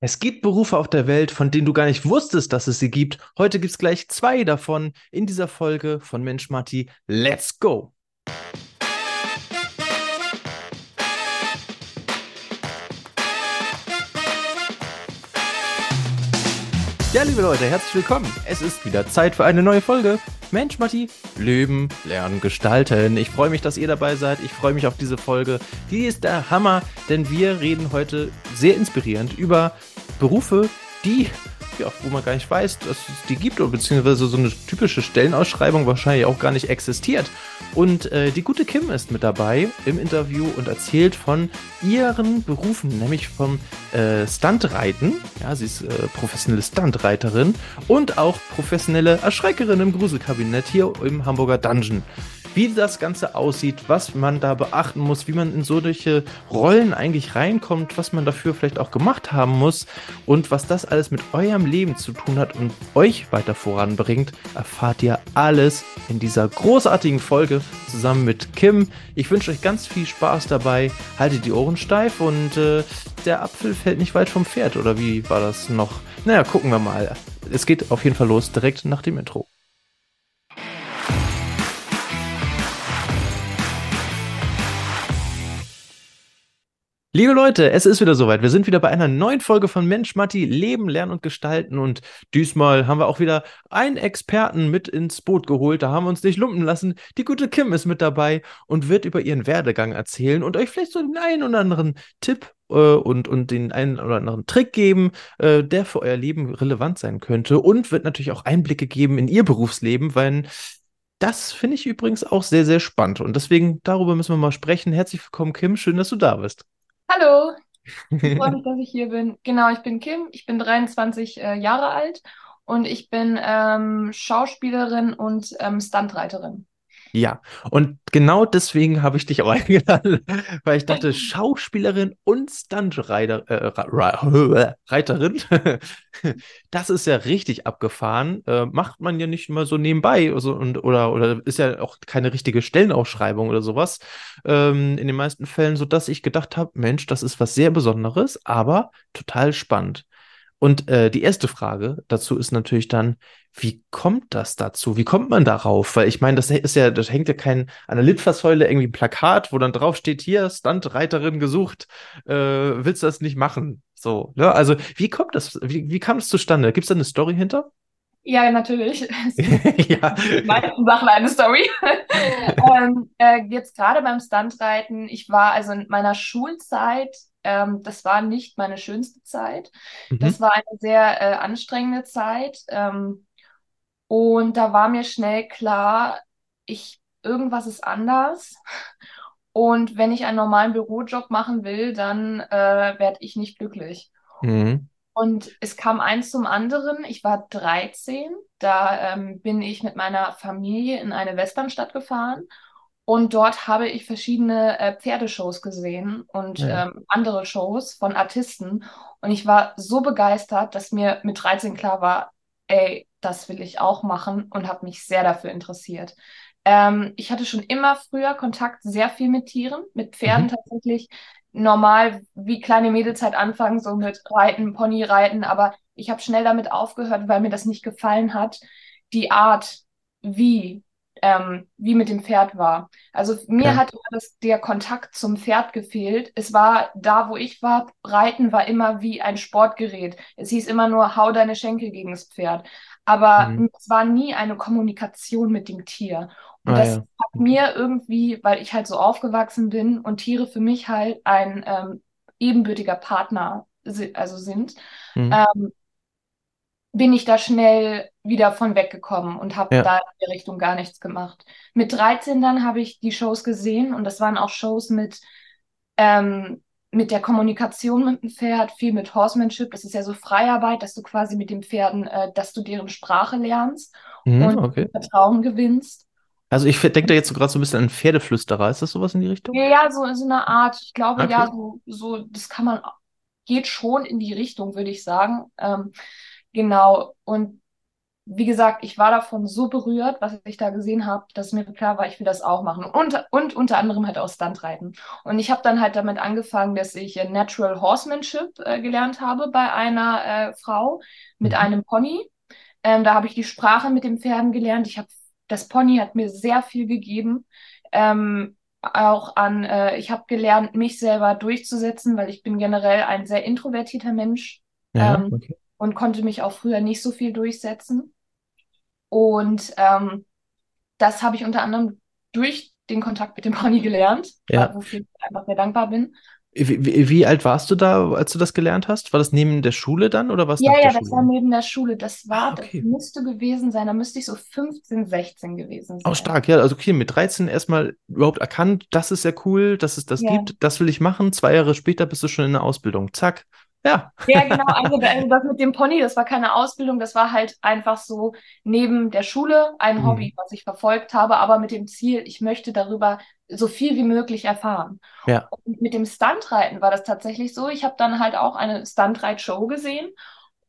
Es gibt Berufe auf der Welt, von denen du gar nicht wusstest, dass es sie gibt. Heute gibt es gleich zwei davon in dieser Folge von Mensch Matti. Let's go! Ja, liebe Leute, herzlich willkommen. Es ist wieder Zeit für eine neue Folge. Mensch, Matti, leben, lernen, gestalten. Ich freue mich, dass ihr dabei seid. Ich freue mich auf diese Folge. Die ist der Hammer, denn wir reden heute sehr inspirierend über Berufe, die ja, wo man gar nicht weiß, dass es die gibt, oder beziehungsweise so eine typische Stellenausschreibung wahrscheinlich auch gar nicht existiert. Und äh, die gute Kim ist mit dabei im Interview und erzählt von ihren Berufen, nämlich vom äh, Stuntreiten. Ja, sie ist äh, professionelle Stuntreiterin und auch professionelle Erschreckerin im Gruselkabinett hier im Hamburger Dungeon wie das Ganze aussieht, was man da beachten muss, wie man in solche Rollen eigentlich reinkommt, was man dafür vielleicht auch gemacht haben muss und was das alles mit eurem Leben zu tun hat und euch weiter voranbringt, erfahrt ihr alles in dieser großartigen Folge zusammen mit Kim. Ich wünsche euch ganz viel Spaß dabei. Haltet die Ohren steif und äh, der Apfel fällt nicht weit vom Pferd oder wie war das noch? Naja, gucken wir mal. Es geht auf jeden Fall los direkt nach dem Intro. Liebe Leute, es ist wieder soweit. Wir sind wieder bei einer neuen Folge von Mensch Matti, Leben, Lernen und Gestalten. Und diesmal haben wir auch wieder einen Experten mit ins Boot geholt. Da haben wir uns nicht lumpen lassen. Die gute Kim ist mit dabei und wird über ihren Werdegang erzählen und euch vielleicht so den einen oder anderen Tipp äh, und, und den einen oder anderen Trick geben, äh, der für euer Leben relevant sein könnte. Und wird natürlich auch Einblicke geben in ihr Berufsleben, weil das finde ich übrigens auch sehr, sehr spannend. Und deswegen, darüber müssen wir mal sprechen. Herzlich willkommen, Kim. Schön, dass du da bist. Hallo, ich freue mich, dass ich hier bin. Genau, ich bin Kim, ich bin 23 äh, Jahre alt und ich bin ähm, Schauspielerin und ähm, Stuntreiterin. Ja, und genau deswegen habe ich dich auch eingeladen, weil ich dachte, Schauspielerin und Stuntreiterin, äh, das ist ja richtig abgefahren. Äh, macht man ja nicht mal so nebenbei also, und, oder, oder ist ja auch keine richtige Stellenausschreibung oder sowas. Ähm, in den meisten Fällen, sodass ich gedacht habe, Mensch, das ist was sehr Besonderes, aber total spannend. Und äh, die erste Frage dazu ist natürlich dann, wie kommt das dazu? Wie kommt man darauf? Weil ich meine, das ist ja, das hängt ja kein an der Litfaßsäule irgendwie ein Plakat, wo dann drauf steht, hier, Stuntreiterin gesucht, äh, willst du das nicht machen? So, ne? Also, wie kommt das? Wie, wie kam das zustande? Gibt es da eine Story hinter? Ja, natürlich. ja. meisten Sachen eine Story. ähm, äh, jetzt gerade beim Stuntreiten, ich war also in meiner Schulzeit ähm, das war nicht meine schönste Zeit. Mhm. Das war eine sehr äh, anstrengende Zeit. Ähm, und da war mir schnell klar, ich, irgendwas ist anders. Und wenn ich einen normalen Bürojob machen will, dann äh, werde ich nicht glücklich. Mhm. Und es kam eins zum anderen. Ich war 13, da ähm, bin ich mit meiner Familie in eine Westernstadt gefahren und dort habe ich verschiedene äh, Pferdeshows gesehen und ja. ähm, andere Shows von Artisten. Und ich war so begeistert, dass mir mit 13 klar war, ey, das will ich auch machen und habe mich sehr dafür interessiert. Ähm, ich hatte schon immer früher Kontakt sehr viel mit Tieren, mit Pferden mhm. tatsächlich. Normal wie kleine Mädels halt anfangen, so mit Reiten, Ponyreiten, aber ich habe schnell damit aufgehört, weil mir das nicht gefallen hat. Die Art, wie ähm, wie mit dem Pferd war. Also mir ja. hat das, der Kontakt zum Pferd gefehlt. Es war da, wo ich war, Reiten war immer wie ein Sportgerät. Es hieß immer nur, hau deine Schenkel gegen das Pferd. Aber mhm. es war nie eine Kommunikation mit dem Tier. Und ah, das ja. hat mir irgendwie, weil ich halt so aufgewachsen bin und Tiere für mich halt ein ähm, ebenbürtiger Partner also sind, mhm. ähm, bin ich da schnell wieder von weggekommen und habe ja. da in der Richtung gar nichts gemacht. Mit 13 dann habe ich die Shows gesehen und das waren auch Shows mit, ähm, mit der Kommunikation mit dem Pferd, viel mit Horsemanship. Das ist ja so Freiarbeit, dass du quasi mit den Pferden, äh, dass du deren Sprache lernst mhm, und okay. Vertrauen gewinnst. Also ich denke da jetzt so gerade so ein bisschen an Pferdeflüsterer. Ist das sowas in die Richtung? Ja, ja so, so eine Art. Ich glaube, okay. ja, so, so, das kann man, geht schon in die Richtung, würde ich sagen. Ähm, genau. Und wie gesagt, ich war davon so berührt, was ich da gesehen habe, dass mir klar war, ich will das auch machen. Und, und unter anderem halt auch Stuntreiten. Und ich habe dann halt damit angefangen, dass ich äh, Natural Horsemanship äh, gelernt habe bei einer äh, Frau mit mhm. einem Pony. Ähm, da habe ich die Sprache mit den Pferden gelernt. Ich habe das Pony hat mir sehr viel gegeben. Ähm, auch an, äh, ich habe gelernt, mich selber durchzusetzen, weil ich bin generell ein sehr introvertierter Mensch ja, ähm, okay. Und konnte mich auch früher nicht so viel durchsetzen. Und ähm, das habe ich unter anderem durch den Kontakt mit dem Pony gelernt, ja. wofür ich einfach sehr dankbar bin. Wie, wie, wie, alt warst du da, als du das gelernt hast? War das neben der Schule dann oder was? Ja, ja, das Schule? war neben der Schule. Das war, ah, okay. das müsste gewesen sein, da müsste ich so 15, 16 gewesen sein. Auch stark, ja. Also okay, mit 13 erstmal überhaupt erkannt, das ist ja cool, dass es das ja. gibt, das will ich machen. Zwei Jahre später bist du schon in der Ausbildung. Zack. Ja. Ja, genau. Also, also das mit dem Pony, das war keine Ausbildung, das war halt einfach so neben der Schule ein mhm. Hobby, was ich verfolgt habe, aber mit dem Ziel, ich möchte darüber so viel wie möglich erfahren. Ja. Und mit dem Stuntreiten war das tatsächlich so. Ich habe dann halt auch eine Stuntreit-Show gesehen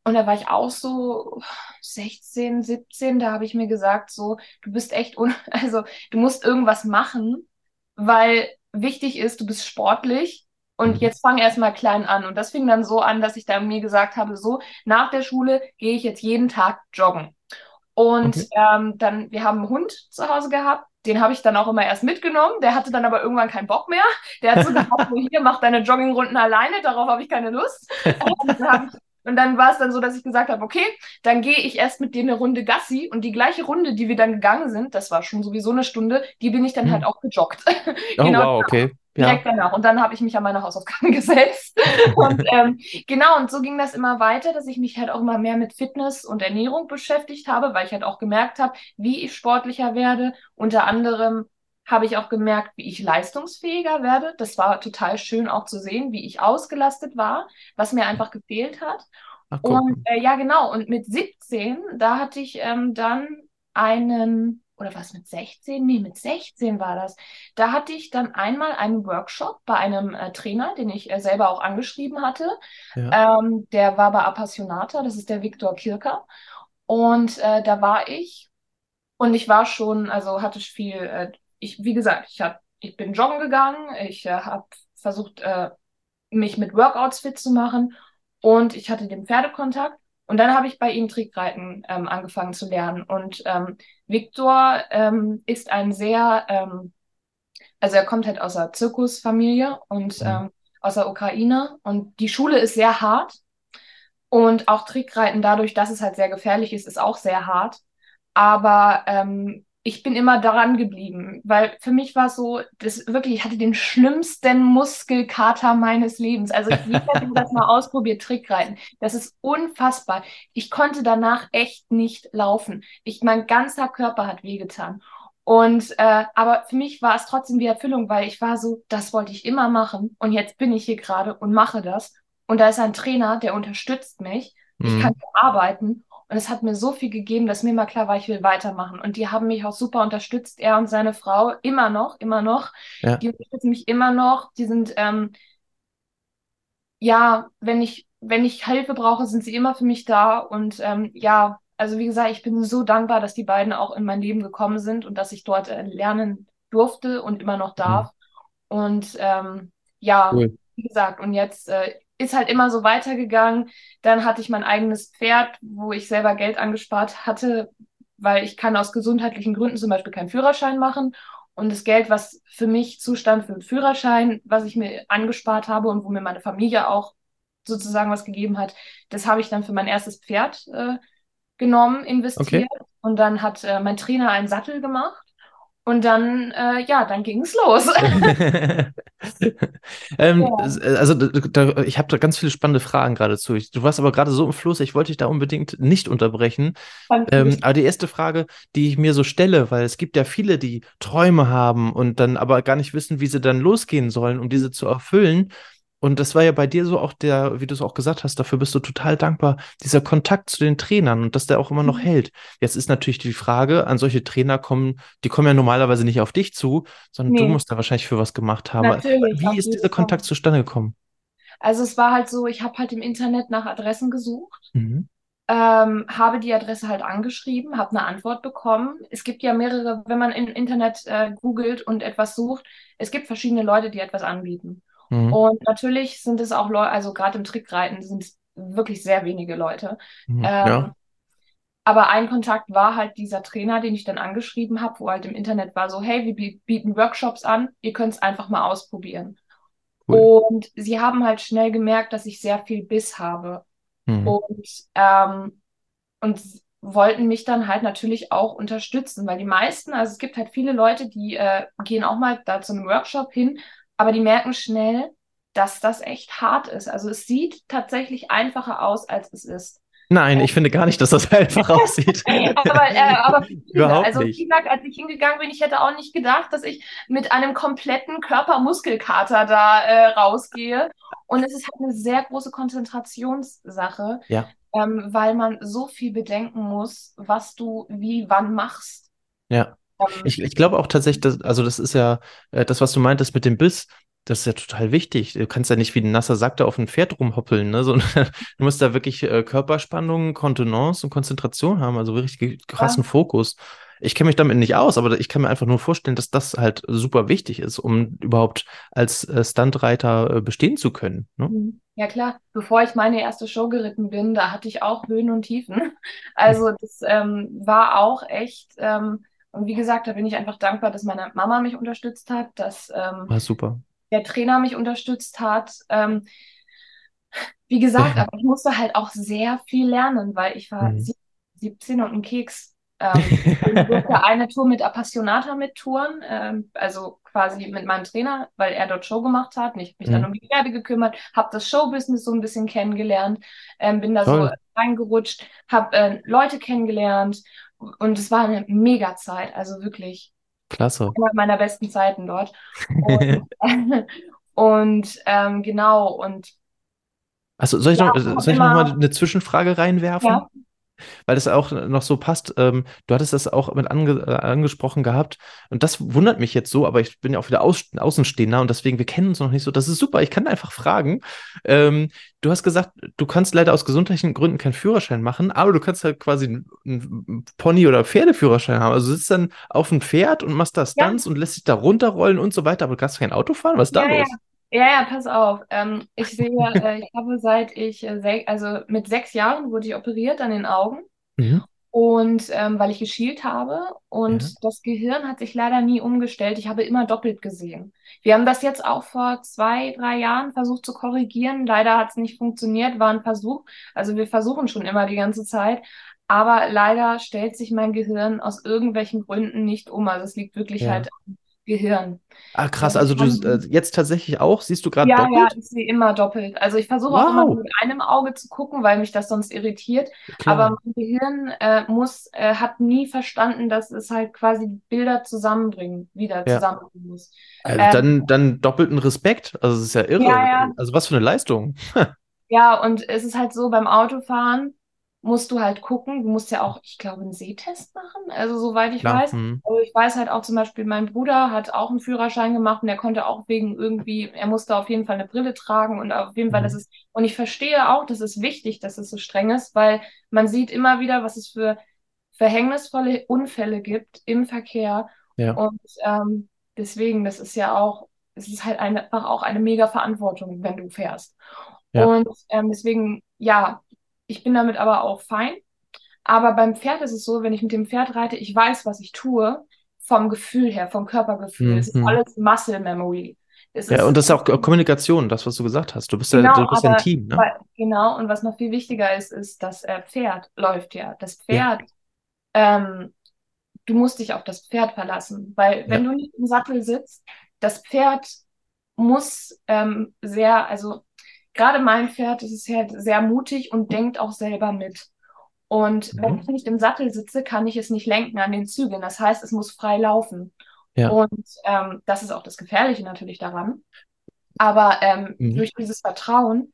und da war ich auch so 16, 17, da habe ich mir gesagt, so, du bist echt, un also du musst irgendwas machen, weil wichtig ist, du bist sportlich und mhm. jetzt fang erstmal klein an. Und das fing dann so an, dass ich da mir gesagt habe, so, nach der Schule gehe ich jetzt jeden Tag joggen. Und okay. ähm, dann, wir haben einen Hund zu Hause gehabt, den habe ich dann auch immer erst mitgenommen. Der hatte dann aber irgendwann keinen Bock mehr. Der hat so gesagt, so, hier, mach deine Joggingrunden alleine, darauf habe ich keine Lust. Und dann, und dann war es dann so, dass ich gesagt habe, okay, dann gehe ich erst mit dir eine Runde Gassi und die gleiche Runde, die wir dann gegangen sind, das war schon sowieso eine Stunde, die bin ich dann hm. halt auch gejoggt. Oh, genau, wow, okay direkt ja. danach. Und dann habe ich mich an meine Hausaufgaben gesetzt. und ähm, genau, und so ging das immer weiter, dass ich mich halt auch immer mehr mit Fitness und Ernährung beschäftigt habe, weil ich halt auch gemerkt habe, wie ich sportlicher werde. Unter anderem habe ich auch gemerkt, wie ich leistungsfähiger werde. Das war total schön auch zu sehen, wie ich ausgelastet war, was mir einfach gefehlt hat. Ach, und äh, ja, genau. Und mit 17, da hatte ich ähm, dann einen oder was mit 16? Nee, mit 16 war das. Da hatte ich dann einmal einen Workshop bei einem äh, Trainer, den ich äh, selber auch angeschrieben hatte. Ja. Ähm, der war bei Appassionata, das ist der Viktor Kirker. Und äh, da war ich und ich war schon, also hatte viel, äh, ich, wie gesagt, ich, hab, ich bin joggen gegangen, ich äh, habe versucht, äh, mich mit Workouts fit zu machen und ich hatte den Pferdekontakt. Und dann habe ich bei ihm Trickreiten ähm, angefangen zu lernen. Und ähm, Viktor ähm, ist ein sehr, ähm, also er kommt halt aus der Zirkusfamilie und mhm. ähm, aus der Ukraine. Und die Schule ist sehr hart. Und auch Trickreiten, dadurch, dass es halt sehr gefährlich ist, ist auch sehr hart. Aber ähm, ich bin immer daran geblieben, weil für mich war es so, das wirklich, ich hatte den schlimmsten Muskelkater meines Lebens. Also ich habe das mal ausprobiert, Trickreiten. Das ist unfassbar. Ich konnte danach echt nicht laufen. Ich, mein ganzer Körper hat wehgetan. Und äh, aber für mich war es trotzdem die Erfüllung, weil ich war so, das wollte ich immer machen und jetzt bin ich hier gerade und mache das. Und da ist ein Trainer, der unterstützt mich. Ich mhm. kann arbeiten und es hat mir so viel gegeben, dass mir mal klar war, ich will weitermachen. Und die haben mich auch super unterstützt, er und seine Frau, immer noch, immer noch. Ja. Die unterstützen mich immer noch. Die sind, ähm, ja, wenn ich, wenn ich Hilfe brauche, sind sie immer für mich da. Und ähm, ja, also wie gesagt, ich bin so dankbar, dass die beiden auch in mein Leben gekommen sind und dass ich dort äh, lernen durfte und immer noch darf. Mhm. Und ähm, ja, cool. wie gesagt, und jetzt äh, ist halt immer so weitergegangen. Dann hatte ich mein eigenes Pferd, wo ich selber Geld angespart hatte, weil ich kann aus gesundheitlichen Gründen zum Beispiel keinen Führerschein machen. Und das Geld, was für mich zustand für den Führerschein, was ich mir angespart habe und wo mir meine Familie auch sozusagen was gegeben hat, das habe ich dann für mein erstes Pferd äh, genommen, investiert. Okay. Und dann hat äh, mein Trainer einen Sattel gemacht. Und dann, äh, ja, dann ging es los. ähm, ja. Also da, ich habe da ganz viele spannende Fragen gerade zu. Du warst aber gerade so im Fluss, ich wollte dich da unbedingt nicht unterbrechen. Ähm, aber die erste Frage, die ich mir so stelle, weil es gibt ja viele, die Träume haben und dann aber gar nicht wissen, wie sie dann losgehen sollen, um diese zu erfüllen. Und das war ja bei dir so auch der, wie du es auch gesagt hast, dafür bist du total dankbar, dieser Kontakt zu den Trainern und dass der auch immer noch mhm. hält. Jetzt ist natürlich die Frage, an solche Trainer kommen, die kommen ja normalerweise nicht auf dich zu, sondern nee. du musst da wahrscheinlich für was gemacht haben. Natürlich, wie ist dieser Kontakt zustande gekommen? Also es war halt so, ich habe halt im Internet nach Adressen gesucht. Mhm. ähm, habe die Adresse halt angeschrieben, habe eine Antwort bekommen. Es gibt ja mehrere, wenn man im Internet äh, googelt und etwas sucht, es gibt verschiedene Leute, die etwas anbieten. Mhm. Und natürlich sind es auch Leute, also gerade im Trickreiten sind es wirklich sehr wenige Leute. Mhm, ähm, ja. Aber ein Kontakt war halt dieser Trainer, den ich dann angeschrieben habe, wo halt im Internet war so, hey, wir bieten Workshops an, ihr könnt es einfach mal ausprobieren. Cool. Und sie haben halt schnell gemerkt, dass ich sehr viel Biss habe. Mhm. Und, ähm, und wollten mich dann halt natürlich auch unterstützen, weil die meisten, also es gibt halt viele Leute, die äh, gehen auch mal da zu einem Workshop hin, aber die merken schnell, dass das echt hart ist. Also es sieht tatsächlich einfacher aus, als es ist. Nein, ich finde gar nicht, dass das einfach aussieht. aber, äh, aber Überhaupt also wie gesagt, als ich hingegangen bin, ich hätte auch nicht gedacht, dass ich mit einem kompletten Körpermuskelkater da äh, rausgehe. Und es ist halt eine sehr große Konzentrationssache, ja. ähm, weil man so viel bedenken muss, was du wie wann machst. Ja. Ähm, ich, ich glaube auch tatsächlich, dass, also das ist ja äh, das, was du meintest mit dem Biss, das ist ja total wichtig. Du kannst ja nicht wie ein nasser Sack da auf ein Pferd rumhoppeln, ne? Sondern du musst da wirklich äh, Körperspannung, Kontenance und Konzentration haben, also richtig krassen ja. Fokus. Ich kenne mich damit nicht aus, aber ich kann mir einfach nur vorstellen, dass das halt super wichtig ist, um überhaupt als äh, Stuntreiter äh, bestehen zu können. Ne? Mhm. Ja klar, bevor ich meine erste Show geritten bin, da hatte ich auch Höhen und Tiefen. Also das ähm, war auch echt. Ähm, und wie gesagt, da bin ich einfach dankbar, dass meine Mama mich unterstützt hat, dass ähm, ah, super der Trainer mich unterstützt hat. Ähm, wie gesagt, aber ich musste halt auch sehr viel lernen, weil ich war mhm. 17 und ein Keks. Ähm, ich durfte eine Tour mit Appassionata mittouren, ähm, also quasi mit meinem Trainer, weil er dort Show gemacht hat. Und ich habe mich mhm. dann um die Pferde gekümmert, habe das Showbusiness so ein bisschen kennengelernt, ähm, bin da Toll. so reingerutscht, habe äh, Leute kennengelernt und es war eine mega Zeit, also wirklich Klasse. Einer meiner besten Zeiten dort. Und, und ähm, genau, und also soll ich, ja, noch, soll ich noch mal eine Zwischenfrage reinwerfen? Ja weil das auch noch so passt. Ähm, du hattest das auch mit ange äh, angesprochen gehabt und das wundert mich jetzt so, aber ich bin ja auch wieder Aus Außenstehender und deswegen, wir kennen uns noch nicht so. Das ist super, ich kann einfach fragen. Ähm, du hast gesagt, du kannst leider aus gesundheitlichen Gründen keinen Führerschein machen, aber du kannst halt quasi einen Pony- oder Pferdeführerschein haben. Also du sitzt dann auf dem Pferd und machst da Stunts ja. und lässt dich da runterrollen und so weiter, aber du kannst kein Auto fahren? Was ist da ja, los? Ja. Ja, ja, pass auf. Ähm, ich sehe, äh, ich habe seit ich, äh, also mit sechs Jahren wurde ich operiert an den Augen. Mhm. Und ähm, weil ich geschielt habe und ja. das Gehirn hat sich leider nie umgestellt. Ich habe immer doppelt gesehen. Wir haben das jetzt auch vor zwei, drei Jahren versucht zu korrigieren. Leider hat es nicht funktioniert, war ein Versuch. Also wir versuchen schon immer die ganze Zeit. Aber leider stellt sich mein Gehirn aus irgendwelchen Gründen nicht um. Also es liegt wirklich ja. halt Gehirn. Ah, krass. Also du äh, jetzt tatsächlich auch? Siehst du gerade ja, doppelt? Ja, ich sehe immer doppelt. Also ich versuche wow. auch immer mit einem Auge zu gucken, weil mich das sonst irritiert. Klar. Aber mein Gehirn äh, muss, äh, hat nie verstanden, dass es halt quasi Bilder zusammenbringen, wieder ja. zusammenbringen muss. Also ähm, dann, dann doppelten Respekt. Also es ist ja irre. Ja, ja. Also was für eine Leistung. ja, und es ist halt so beim Autofahren, musst du halt gucken. Du musst ja auch, ich glaube, einen Sehtest machen. Also soweit ich Klar. weiß. Mhm. Also ich weiß halt auch zum Beispiel, mein Bruder hat auch einen Führerschein gemacht und er konnte auch wegen irgendwie, er musste auf jeden Fall eine Brille tragen und auf jeden Fall, mhm. das ist, und ich verstehe auch, das ist wichtig, dass es so streng ist, weil man sieht immer wieder, was es für verhängnisvolle Unfälle gibt im Verkehr. Ja. Und ähm, deswegen, das ist ja auch, es ist halt einfach auch eine mega Verantwortung, wenn du fährst. Ja. Und ähm, deswegen, ja, ich bin damit aber auch fein. Aber beim Pferd ist es so, wenn ich mit dem Pferd reite, ich weiß, was ich tue, vom Gefühl her, vom Körpergefühl. Mhm. Es ist alles Muscle Memory. Es ja, und das ist auch Kommunikation, das, was du gesagt hast. Du bist genau, ja, du bist aber, ein Team. Ne? Weil, genau, und was noch viel wichtiger ist, ist, das äh, Pferd läuft ja. Das Pferd, ja. Ähm, du musst dich auf das Pferd verlassen, weil wenn ja. du nicht im Sattel sitzt, das Pferd muss ähm, sehr, also gerade mein Pferd ist halt sehr mutig und denkt auch selber mit. Und mhm. wenn ich nicht im Sattel sitze, kann ich es nicht lenken an den Zügeln. Das heißt, es muss frei laufen. Ja. Und ähm, das ist auch das Gefährliche natürlich daran. Aber ähm, mhm. durch dieses Vertrauen,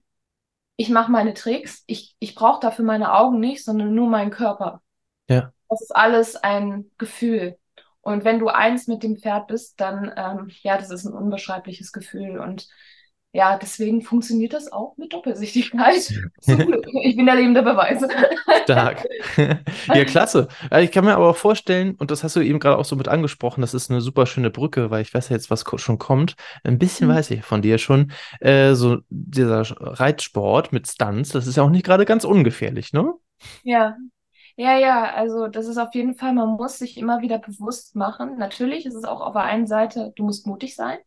ich mache meine Tricks, ich, ich brauche dafür meine Augen nicht, sondern nur meinen Körper. Ja. Das ist alles ein Gefühl. Und wenn du eins mit dem Pferd bist, dann, ähm, ja, das ist ein unbeschreibliches Gefühl. Und ja, deswegen funktioniert das auch mit Doppelsichtigkeit. Ich bin der lebende Beweis. Stark. ja, klasse. Ich kann mir aber auch vorstellen, und das hast du eben gerade auch so mit angesprochen, das ist eine super schöne Brücke, weil ich weiß ja jetzt, was schon kommt. Ein bisschen mhm. weiß ich von dir schon. Äh, so dieser Reitsport mit Stunts, das ist ja auch nicht gerade ganz ungefährlich, ne? Ja, ja, ja, also das ist auf jeden Fall, man muss sich immer wieder bewusst machen. Natürlich ist es auch auf der einen Seite, du musst mutig sein.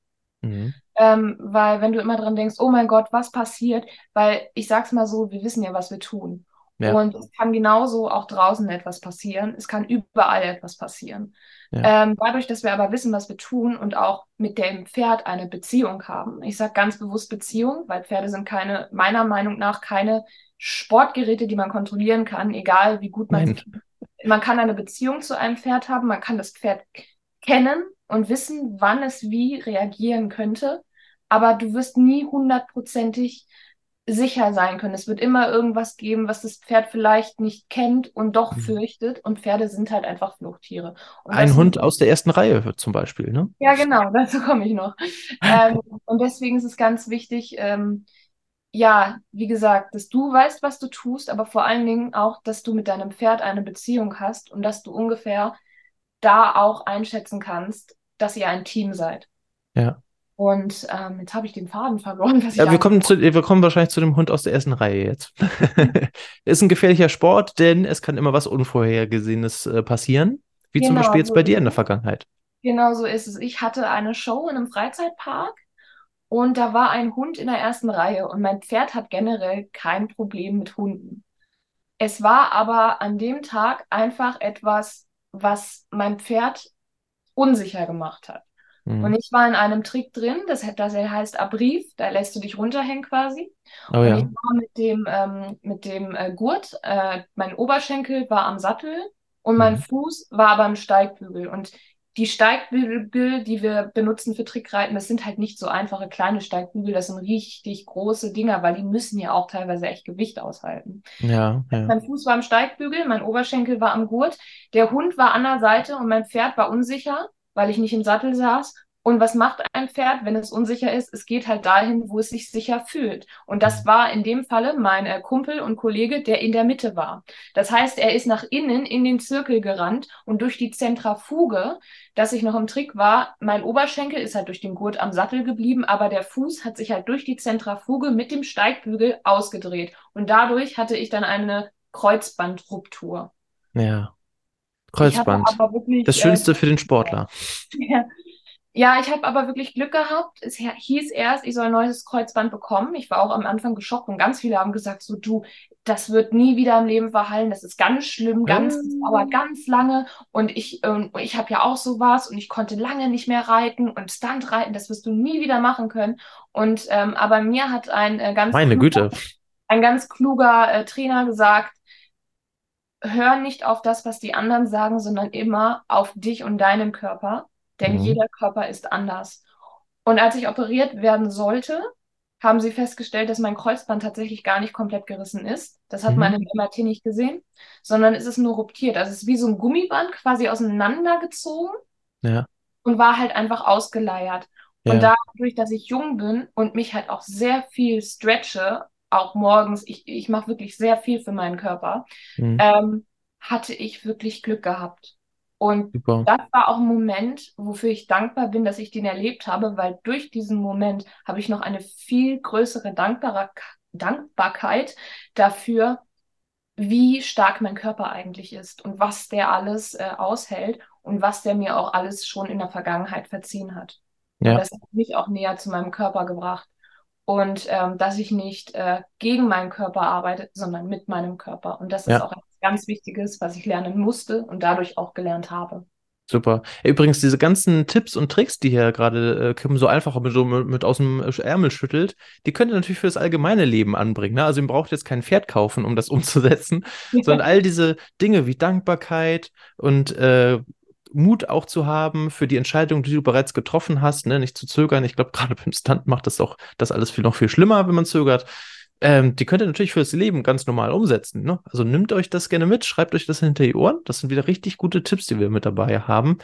Mhm. Ähm, weil wenn du immer dran denkst, oh mein Gott, was passiert? Weil ich sag's mal so, wir wissen ja, was wir tun. Ja. Und es kann genauso auch draußen etwas passieren. Es kann überall etwas passieren. Ja. Ähm, dadurch, dass wir aber wissen, was wir tun und auch mit dem Pferd eine Beziehung haben. Ich sage ganz bewusst Beziehung, weil Pferde sind keine, meiner Meinung nach, keine Sportgeräte, die man kontrollieren kann, egal wie gut man Nein. Man kann eine Beziehung zu einem Pferd haben, man kann das Pferd kennen und wissen, wann es wie reagieren könnte, aber du wirst nie hundertprozentig sicher sein können. Es wird immer irgendwas geben, was das Pferd vielleicht nicht kennt und doch mhm. fürchtet. Und Pferde sind halt einfach Fluchttiere. Und Ein Hund aus der ersten Reihe zum Beispiel, ne? Ja, genau, dazu komme ich noch. ähm, und deswegen ist es ganz wichtig, ähm, ja, wie gesagt, dass du weißt, was du tust, aber vor allen Dingen auch, dass du mit deinem Pferd eine Beziehung hast und dass du ungefähr da auch einschätzen kannst, dass ihr ein Team seid. Ja. Und ähm, jetzt habe ich den Faden verloren. ja, wir kommen, zu, wir kommen wahrscheinlich zu dem Hund aus der ersten Reihe jetzt. ist ein gefährlicher Sport, denn es kann immer was Unvorhergesehenes äh, passieren, wie genau, zum Beispiel jetzt so bei dir in der Vergangenheit. Genau so ist es. Ich hatte eine Show in einem Freizeitpark und da war ein Hund in der ersten Reihe und mein Pferd hat generell kein Problem mit Hunden. Es war aber an dem Tag einfach etwas, was mein Pferd unsicher gemacht hat. Mhm. Und ich war in einem Trick drin, das, das heißt Abrief, da lässt du dich runterhängen quasi. Oh, und ja. ich war mit dem, ähm, mit dem äh, Gurt, äh, mein Oberschenkel war am Sattel und mein mhm. Fuß war aber im Steigbügel. Und die Steigbügel, die wir benutzen für Trickreiten, das sind halt nicht so einfache kleine Steigbügel, das sind richtig große Dinger, weil die müssen ja auch teilweise echt Gewicht aushalten. Ja, ja. Mein Fuß war am Steigbügel, mein Oberschenkel war am Gurt, der Hund war an der Seite und mein Pferd war unsicher, weil ich nicht im Sattel saß und was macht ein Pferd, wenn es unsicher ist? Es geht halt dahin, wo es sich sicher fühlt. Und das war in dem Falle mein äh, Kumpel und Kollege, der in der Mitte war. Das heißt, er ist nach innen in den Zirkel gerannt und durch die Zentrafuge, dass ich noch im Trick war, mein Oberschenkel ist halt durch den Gurt am Sattel geblieben, aber der Fuß hat sich halt durch die Zentrafuge mit dem Steigbügel ausgedreht. Und dadurch hatte ich dann eine Kreuzbandruptur. Ja. Kreuzband. Wirklich, das Schönste äh, für den Sportler. Ja, ja, ich habe aber wirklich Glück gehabt. Es hieß erst, ich soll ein neues Kreuzband bekommen. Ich war auch am Anfang geschockt und ganz viele haben gesagt, so du, das wird nie wieder im Leben verhallen. Das ist ganz schlimm, ganz, das dauert ganz lange. Und ich, ähm, ich habe ja auch sowas und ich konnte lange nicht mehr reiten und Stunt reiten. Das wirst du nie wieder machen können. Und ähm, aber mir hat ein äh, ganz meine kluger, Güte, ein ganz kluger äh, Trainer gesagt, hör nicht auf das, was die anderen sagen, sondern immer auf dich und deinen Körper denn mhm. jeder Körper ist anders. Und als ich operiert werden sollte, haben sie festgestellt, dass mein Kreuzband tatsächlich gar nicht komplett gerissen ist. Das hat mhm. man im MRT nicht gesehen, sondern es ist nur ruptiert. Also es ist wie so ein Gummiband quasi auseinandergezogen ja. und war halt einfach ausgeleiert. Ja. Und dadurch, dass ich jung bin und mich halt auch sehr viel stretche, auch morgens, ich, ich mache wirklich sehr viel für meinen Körper, mhm. ähm, hatte ich wirklich Glück gehabt. Und Super. das war auch ein Moment, wofür ich dankbar bin, dass ich den erlebt habe, weil durch diesen Moment habe ich noch eine viel größere Dankbar Dankbarkeit dafür, wie stark mein Körper eigentlich ist und was der alles äh, aushält und was der mir auch alles schon in der Vergangenheit verziehen hat. Ja. Das hat mich auch näher zu meinem Körper gebracht. Und ähm, dass ich nicht äh, gegen meinen Körper arbeite, sondern mit meinem Körper. Und das ist ja. auch ganz Wichtiges, was ich lernen musste und dadurch auch gelernt habe. Super. Übrigens, diese ganzen Tipps und Tricks, die hier gerade äh, Kim so einfach mit, so mit, mit, aus dem Ärmel schüttelt, die könnt ihr natürlich für das allgemeine Leben anbringen. Ne? Also ihr braucht jetzt kein Pferd kaufen, um das umzusetzen, ja. sondern all diese Dinge wie Dankbarkeit und äh, Mut auch zu haben für die Entscheidung, die du bereits getroffen hast, ne? nicht zu zögern. Ich glaube, gerade beim Stunt macht das auch das alles viel noch viel schlimmer, wenn man zögert ähm, die könnt ihr natürlich fürs Leben ganz normal umsetzen. Ne? Also nimmt euch das gerne mit, schreibt euch das hinter die Ohren. Das sind wieder richtig gute Tipps, die wir mit dabei haben.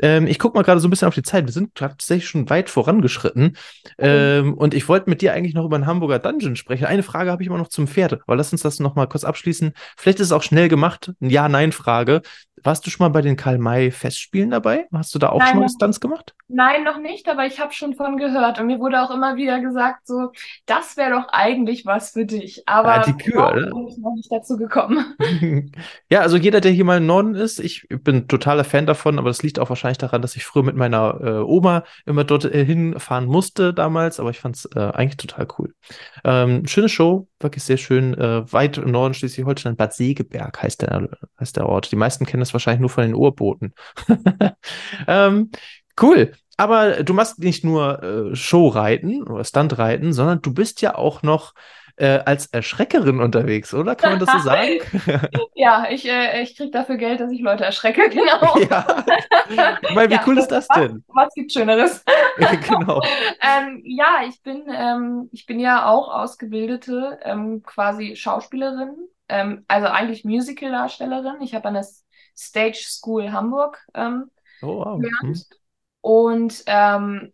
Ähm, ich gucke mal gerade so ein bisschen auf die Zeit. Wir sind tatsächlich schon weit vorangeschritten. Ähm, und ich wollte mit dir eigentlich noch über einen Hamburger Dungeon sprechen. Eine Frage habe ich immer noch zum Pferd, aber lass uns das noch mal kurz abschließen. Vielleicht ist es auch schnell gemacht. Eine Ja-Nein-Frage. Warst du schon mal bei den Karl-May-Festspielen dabei? Hast du da auch Nein, schon mal Stunts gemacht? Nein, noch nicht, aber ich habe schon von gehört. Und mir wurde auch immer wieder gesagt, so, das wäre doch eigentlich was für dich. Aber Ah, die noch oder? bin ich noch nicht dazu gekommen. Ja, also jeder, der hier mal im Norden ist, ich bin totaler Fan davon, aber das liegt auch wahrscheinlich daran, dass ich früher mit meiner äh, Oma immer dort äh, hinfahren musste damals, aber ich fand es äh, eigentlich total cool. Ähm, schöne Show, wirklich sehr schön. Äh, weit im Norden Schleswig-Holstein, Bad Segeberg heißt der, heißt der Ort. Die meisten kennen das wahrscheinlich nur von den Urbooten. ähm, cool. Aber du machst nicht nur äh, Showreiten oder Stuntreiten, sondern du bist ja auch noch äh, als Erschreckerin unterwegs, oder? Kann man das so sagen? Ja, ich, äh, ich krieg dafür Geld, dass ich Leute erschrecke, genau. Ja. Ich meine, wie Ja, cool ist das denn? Was gibt Schöneres? genau. Ähm, ja, ich bin, ähm, ich bin ja auch ausgebildete ähm, quasi Schauspielerin, ähm, also eigentlich Musical-Darstellerin. Ich habe an der Stage School Hamburg ähm, Oh, wow. Hm. gelernt. Und ähm,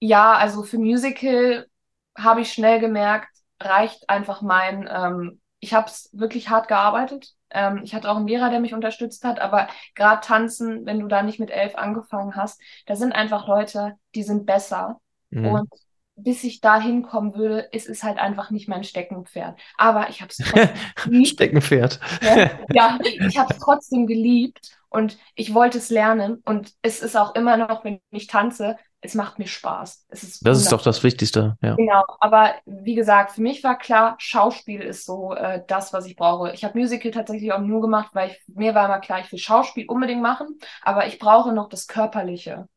ja, also für Musical habe ich schnell gemerkt, reicht einfach mein, ähm, ich habe es wirklich hart gearbeitet. Ähm, ich hatte auch einen Lehrer, der mich unterstützt hat, aber gerade tanzen, wenn du da nicht mit elf angefangen hast, da sind einfach Leute, die sind besser. Mhm. Und bis ich da hinkommen würde, ist es halt einfach nicht mein Steckenpferd. Aber ich habe es trotzdem geliebt. Steckenpferd. Ja, ja, ich habe es trotzdem geliebt und ich wollte es lernen. Und es ist auch immer noch, wenn ich tanze, es macht mir Spaß. Ist Das ist doch das Wichtigste, ja. Genau, aber wie gesagt, für mich war klar, Schauspiel ist so äh, das, was ich brauche. Ich habe Musical tatsächlich auch nur gemacht, weil ich, mir war immer klar, ich will Schauspiel unbedingt machen, aber ich brauche noch das Körperliche.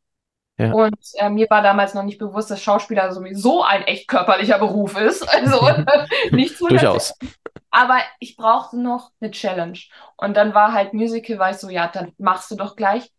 Ja. Und äh, mir war damals noch nicht bewusst, dass Schauspieler sowieso ein echt körperlicher Beruf ist. Also nicht zu Durchaus. aber ich brauchte noch eine Challenge. Und dann war halt Musical, war ich so, ja, dann machst du doch gleich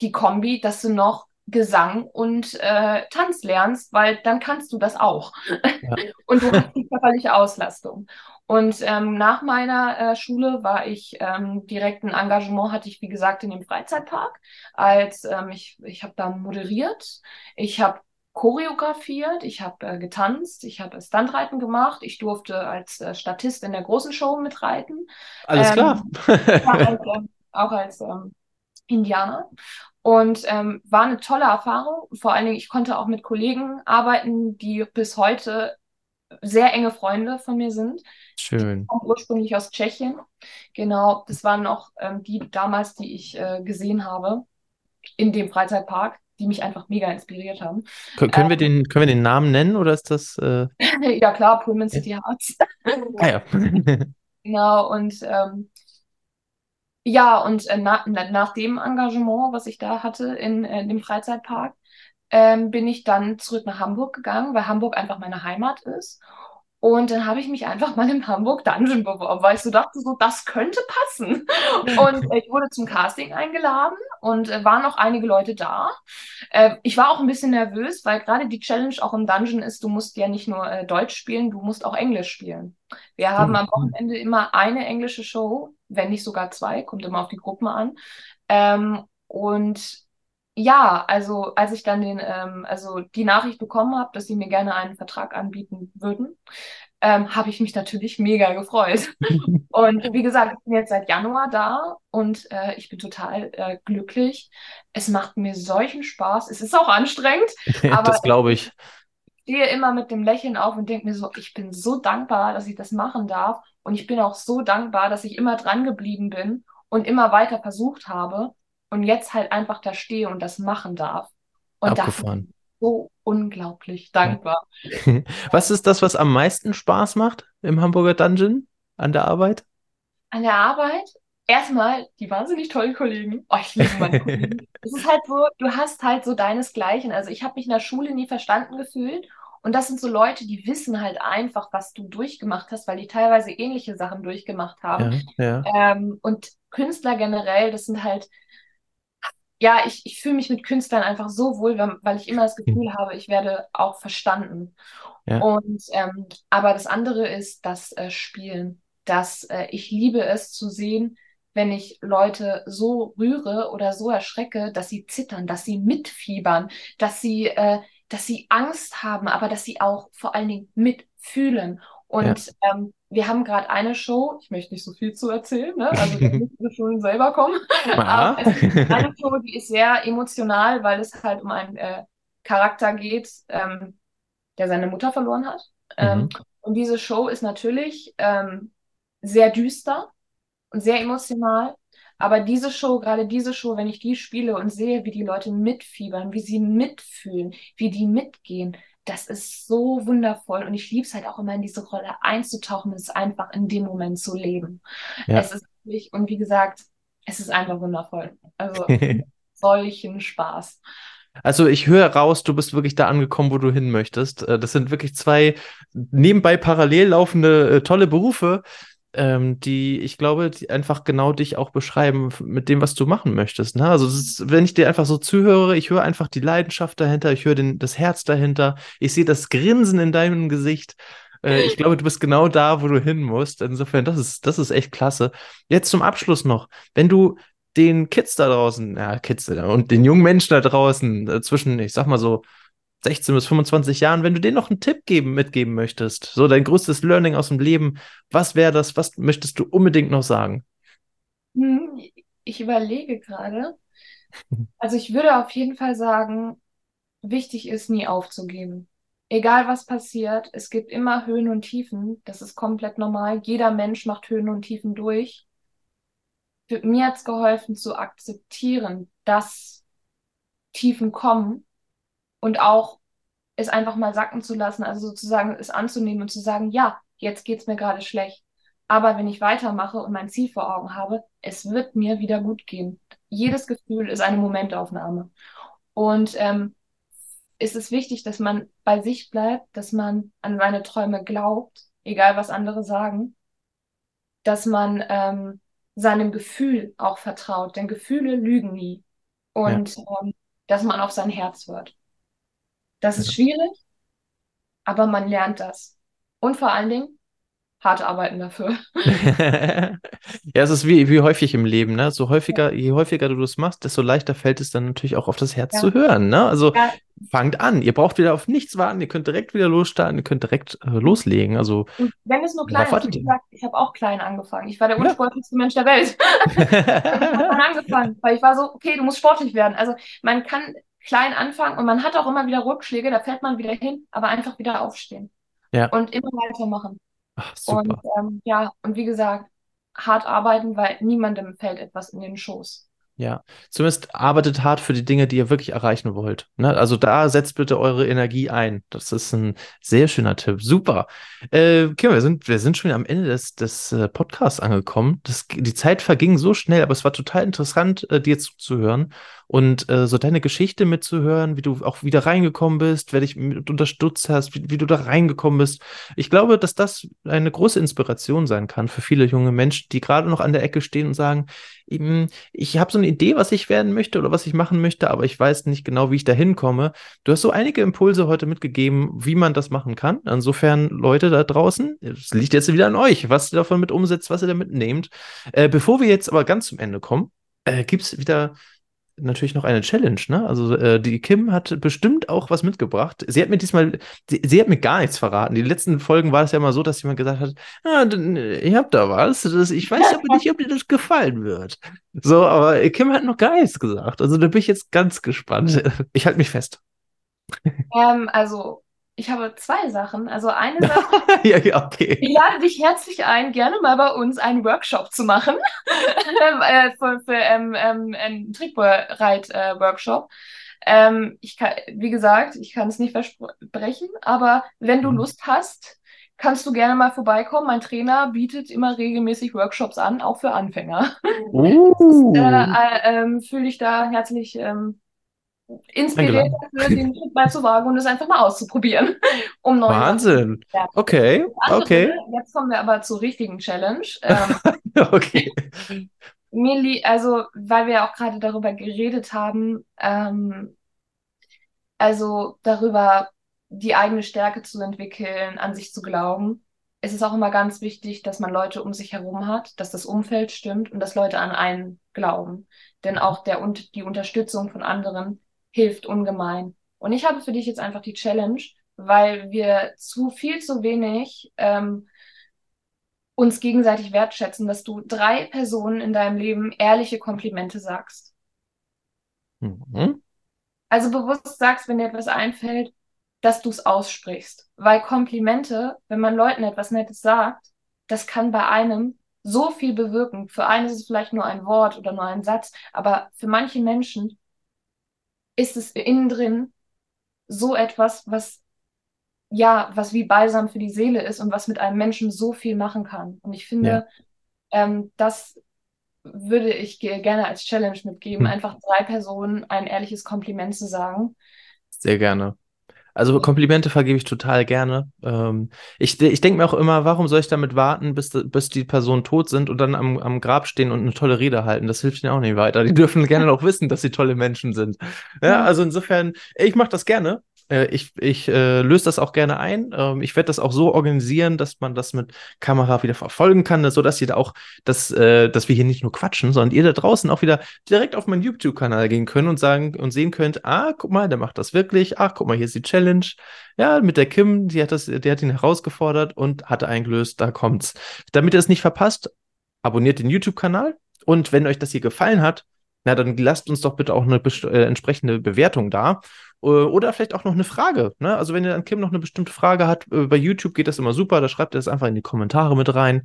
die Kombi, dass du noch Gesang und äh, Tanz lernst, weil dann kannst du das auch. Ja. Und du hast die körperliche Auslastung. Und ähm, nach meiner äh, Schule war ich ähm, direkt ein Engagement, hatte ich wie gesagt in dem Freizeitpark. Als ähm, ich, ich habe da moderiert, ich habe choreografiert, ich habe äh, getanzt, ich habe Stuntreiten gemacht, ich durfte als äh, Statist in der großen Show mitreiten. Alles Ähm, klar. Ja, als, ähm, auch als ähm, Indianer. Und ähm, war eine tolle Erfahrung. Vor allen Dingen, ich konnte auch mit Kollegen arbeiten, die bis heute sehr enge Freunde von mir sind. Schön. Kommen ursprünglich aus Tschechien. Genau, das waren auch ähm, die damals, die ich äh, gesehen habe in dem Freizeitpark, die mich einfach mega inspiriert haben. Kön können wir den, können wir den Namen nennen oder ist das? Äh... Ja klar, Pullman City Hearts. Ah ja. Genau, und ähm, ja, und äh, na, na, nach dem Engagement, was ich da hatte in, äh, in dem Freizeitpark, ähm, bin ich dann zurück nach Hamburg gegangen, weil Hamburg einfach meine Heimat ist. Und dann habe ich mich einfach mal im Hamburg Dungeon beworben, weil ich so dachte, so, das könnte passen. Und äh, ich wurde zum Casting eingeladen und äh, waren auch einige Leute da. Äh, ich war auch ein bisschen nervös, weil gerade die Challenge auch im Dungeon ist, du musst ja nicht nur äh, Deutsch spielen, du musst auch Englisch spielen. Wir haben am Wochenende immer eine englische Show, wenn nicht sogar zwei, kommt immer auf die Gruppen an. Ähm, und ja, also als ich dann den, ähm, also die Nachricht bekommen habe, dass sie mir gerne einen Vertrag anbieten würden, ähm, habe ich mich natürlich mega gefreut. Und wie gesagt, ich bin jetzt seit Januar da und äh, ich bin total äh, glücklich. Es macht mir solchen Spaß. Es ist auch anstrengend, aber Das glaube ich. ich stehe immer mit dem Lächeln auf und denke mir so, ich bin so dankbar, dass ich das machen darf. Und ich bin auch so dankbar, dass ich immer dran geblieben bin und immer weiter versucht habe und jetzt halt einfach da stehe und das machen darf. Und Abgefahren. ich so unglaublich dankbar. Was ist das, was am meisten Spaß macht im Hamburger Dungeon an der Arbeit? An der Arbeit, erstmal die wahnsinnig tollen Kollegen. Oh, ich liebe meine Kollegen. Es ist halt so, du hast halt so deinesgleichen. Also ich habe mich in der Schule nie verstanden gefühlt. Und das sind so Leute, die wissen halt einfach, was du durchgemacht hast, weil die teilweise ähnliche Sachen durchgemacht haben. Ja, ja. Ähm, und Künstler generell, das sind halt, ja, ich, ich fühle mich mit Künstlern einfach so wohl, weil, ich immer das Gefühl habe, ich werde auch verstanden. Ja. Und ähm, aber das andere ist das äh, Spielen. Das, äh, ich liebe es zu sehen, wenn ich Leute so rühre oder so erschrecke, dass sie zittern, dass sie mitfiebern, dass sie, äh, dass sie Angst haben, aber dass sie auch vor allen Dingen mitfühlen. Und ja. ähm, wir haben gerade eine Show, ich möchte nicht so viel zu erzählen, ne? also da müssen wir schon selber kommen. Aber es ist eine Show, die ist sehr emotional, weil es halt um einen äh, Charakter geht, ähm, der seine Mutter verloren hat. Ähm, mhm. Und diese Show ist natürlich ähm, sehr düster und sehr emotional. Aber diese Show, gerade diese Show, wenn ich die spiele und sehe, wie die Leute mitfiebern, wie sie mitfühlen, wie die mitgehen, das ist so wundervoll. Und ich liebe es halt auch immer in diese Rolle einzutauchen und es einfach in dem Moment zu leben. Ja. Es ist wirklich, und wie gesagt, es ist einfach wundervoll. Also solchen Spaß. Also ich höre raus, du bist wirklich da angekommen, wo du hin möchtest. Äh, das sind wirklich zwei nebenbei parallel laufende äh, tolle Berufe, ähm, die ich glaube, die einfach genau dich auch beschreiben mit dem, was du machen möchtest. Ne? Also ist, wenn ich dir einfach so zuhöre, ich höre einfach die Leidenschaft dahinter, ich höre das Herz dahinter, ich sehe das Grinsen in deinem Gesicht. Äh, ich glaube, du bist genau da, wo du hin musst. Insofern, das ist, das ist echt klasse. Jetzt zum Abschluss noch, wenn du den Kids da draußen, ja, Kids und den jungen Menschen da draußen äh, zwischen, ich sag mal so, 16 bis 25 Jahren, wenn du denen noch einen Tipp geben, mitgeben möchtest, so dein größtes Learning aus dem Leben, was wäre das? Was möchtest du unbedingt noch sagen? Hm, ich überlege gerade. Also ich würde auf jeden Fall sagen, wichtig ist, nie aufzugeben. Egal was passiert, es gibt immer Höhen und Tiefen. Das ist komplett normal. Jeder Mensch macht Höhen und Tiefen durch. Für, mir hat es geholfen zu akzeptieren, dass Tiefen kommen und auch es einfach mal sacken zu lassen, also sozusagen es anzunehmen und zu sagen, ja, jetzt geht's mir gerade schlecht. Aber wenn ich weitermache und mein Ziel vor Augen habe, es wird mir wieder gut gehen. Jedes Gefühl ist eine Momentaufnahme. Und ähm, ist es wichtig, dass man bei sich bleibt, dass man an seine Träume glaubt, egal was andere sagen, dass man ähm, seinem Gefühl auch vertraut, denn Gefühle lügen nie. Und ja. ähm, dass man auf sein Herz hört. Das ist schwierig, aber man lernt das. Und vor allen Dingen hart arbeiten dafür. ja, es ist wie, wie häufig im Leben, ne? So häufiger, je häufiger du das machst, desto leichter fällt es dann natürlich auch auf das Herz ja. zu hören, ne? Also ja. fangt an. Ihr braucht wieder auf nichts warten, ihr könnt direkt wieder losstarten, ihr könnt direkt äh, loslegen. Also Und wenn es nur klein ist, gesagt, ich habe auch klein angefangen. Ich war der unsportlichste ja. Mensch der Welt. ich habe angefangen, weil ich war so, okay, du musst sportlich werden. Also man kann klein anfangen und man hat auch immer wieder Rückschläge, da fällt man wieder hin, aber einfach wieder aufstehen. Ja. Und immer weitermachen. Ach, super. Und ähm, ja, und wie gesagt, hart arbeiten, weil niemandem fällt etwas in den Schoß. Ja, zumindest arbeitet hart für die Dinge, die ihr wirklich erreichen wollt. Ne? Also da setzt bitte eure Energie ein. Das ist ein sehr schöner Tipp. Super. Äh, Kim, wir sind, wir sind schon am Ende des, des äh, Podcasts angekommen. Das, die Zeit verging so schnell, aber es war total interessant, äh, dir zuzuhören und äh, so deine Geschichte mitzuhören, wie du auch wieder reingekommen bist, wer dich mit unterstützt hast, wie, wie, du da reingekommen bist. Ich glaube, dass das eine große Inspiration sein kann für viele junge Menschen, die gerade noch an der Ecke stehen und sagen, ich habe so eine Idee, was ich werden möchte oder was ich machen möchte, aber ich weiß nicht genau, wie ich da hinkomme. Du hast so einige Impulse heute mitgegeben, wie man das machen kann. Insofern, Leute da draußen, es liegt jetzt wieder an euch, was ihr davon mit umsetzt, was ihr damit nehmt. Äh, bevor wir jetzt aber ganz zum Ende kommen, äh, gibt es wieder natürlich noch eine Challenge, ne? Also äh, die Kim hat bestimmt auch was mitgebracht. Sie hat mir diesmal, sie, sie, hat mir gar nichts verraten. Die letzten Folgen war es ja immer so, dass jemand gesagt hat, ah, ich hab da was. Das, ich weiß aber nicht, ob dir das gefallen wird. So, aber Kim hat noch gar nichts gesagt. Also da bin ich jetzt ganz gespannt. Ich halte mich fest. Ähm, also ich habe zwei Sachen. Also eine Sache, ja, ja, okay. ich lade dich herzlich ein, gerne mal bei uns einen Workshop zu machen. äh, für, für ähm, ähm, einen Trickbereit-Workshop. Äh, ähm, ich kann, wie gesagt, ich kann es nicht versprechen, aber wenn du mhm. Lust hast, kannst du gerne mal vorbeikommen. Mein Trainer bietet immer regelmäßig Workshops an, auch für Anfänger. Uh. äh, äh, ähm, Fühle dich da herzlich ähm, inspiriert dafür, den Schritt mal zu wagen und es einfach mal auszuprobieren. Um Wahnsinn. Okay, okay. Jetzt kommen wir aber zur richtigen Challenge. Ähm, okay. Mir also, weil wir auch gerade darüber geredet haben, ähm, also darüber, die eigene Stärke zu entwickeln, an sich zu glauben. es ist auch immer ganz wichtig, dass man Leute um sich herum hat, dass das Umfeld stimmt und dass Leute an einen glauben. Denn auch der und die Unterstützung von anderen hilft ungemein. Und ich habe für dich jetzt einfach die Challenge, weil wir zu viel zu wenig ähm, uns gegenseitig wertschätzen, dass du drei Personen in deinem Leben ehrliche Komplimente sagst. Mhm. Also bewusst sagst, wenn dir etwas einfällt, dass du es aussprichst. Weil Komplimente, wenn man Leuten etwas Nettes sagt, das kann bei einem so viel bewirken. Für einen ist es vielleicht nur ein Wort oder nur ein Satz, aber für manche Menschen ist es innen drin so etwas, was ja, was wie Balsam für die Seele ist und was mit einem Menschen so viel machen kann. Und ich finde, ja. ähm, das würde ich gerne als Challenge mitgeben, hm. einfach drei Personen ein ehrliches Kompliment zu sagen. Sehr gerne. Also Komplimente vergebe ich total gerne. Ähm, ich ich denke mir auch immer, warum soll ich damit warten, bis, bis die Personen tot sind und dann am, am Grab stehen und eine tolle Rede halten? Das hilft ihnen auch nicht weiter. Die dürfen gerne auch wissen, dass sie tolle Menschen sind. Ja, also insofern, ich mache das gerne. Äh, ich ich äh, löse das auch gerne ein. Ähm, ich werde das auch so organisieren, dass man das mit Kamera wieder verfolgen kann, sodass ihr da auch, dass, äh, dass wir hier nicht nur quatschen, sondern ihr da draußen auch wieder direkt auf meinen YouTube-Kanal gehen können und sagen und sehen könnt, ah, guck mal, der macht das wirklich. Ach, guck mal, hier ist die Challenge. Ja, mit der Kim, die hat das, der hat ihn herausgefordert und hatte eingelöst, da kommt's. Damit ihr es nicht verpasst, abonniert den YouTube-Kanal und wenn euch das hier gefallen hat, na, dann lasst uns doch bitte auch eine äh, entsprechende Bewertung da. Äh, oder vielleicht auch noch eine Frage. Ne? Also wenn ihr an Kim noch eine bestimmte Frage hat, äh, bei YouTube geht das immer super, da schreibt ihr das einfach in die Kommentare mit rein.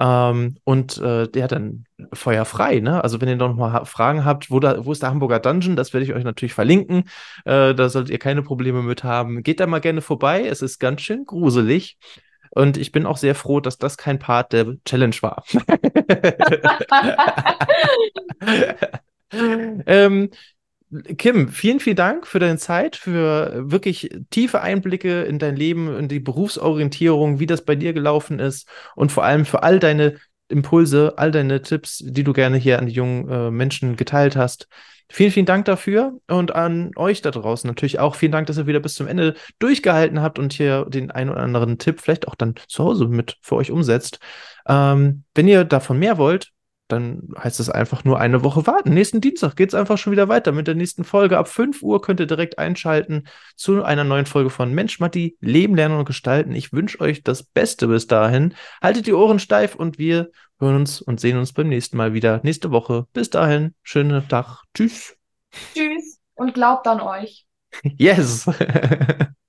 Ähm, und äh, der hat dann Feuer frei. Ne? Also wenn ihr noch mal Fragen habt, wo, da, wo ist der Hamburger Dungeon, das werde ich euch natürlich verlinken. Äh, da solltet ihr keine Probleme mit haben. Geht da mal gerne vorbei, es ist ganz schön gruselig. Und ich bin auch sehr froh, dass das kein Part der Challenge war. ähm, Kim, vielen, vielen Dank für deine Zeit, für wirklich tiefe Einblicke in dein Leben, in die Berufsorientierung, wie das bei dir gelaufen ist und vor allem für all deine Impulse, all deine Tipps, die du gerne hier an die jungen äh, Menschen geteilt hast. Vielen, vielen Dank dafür und an euch da draußen natürlich auch. Vielen Dank, dass ihr wieder bis zum Ende durchgehalten habt und hier den einen oder anderen Tipp vielleicht auch dann zu Hause mit für euch umsetzt. Ähm, wenn ihr davon mehr wollt, dann heißt es einfach nur eine Woche warten. Nächsten Dienstag geht es einfach schon wieder weiter mit der nächsten Folge. Ab 5 Uhr könnt ihr direkt einschalten zu einer neuen Folge von Mensch Matti, Leben, Lernen und Gestalten. Ich wünsche euch das Beste bis dahin. Haltet die Ohren steif und wir hören uns und sehen uns beim nächsten Mal wieder nächste Woche. Bis dahin, schönen Tag. Tschüss. Tschüss und glaubt an euch. Yes.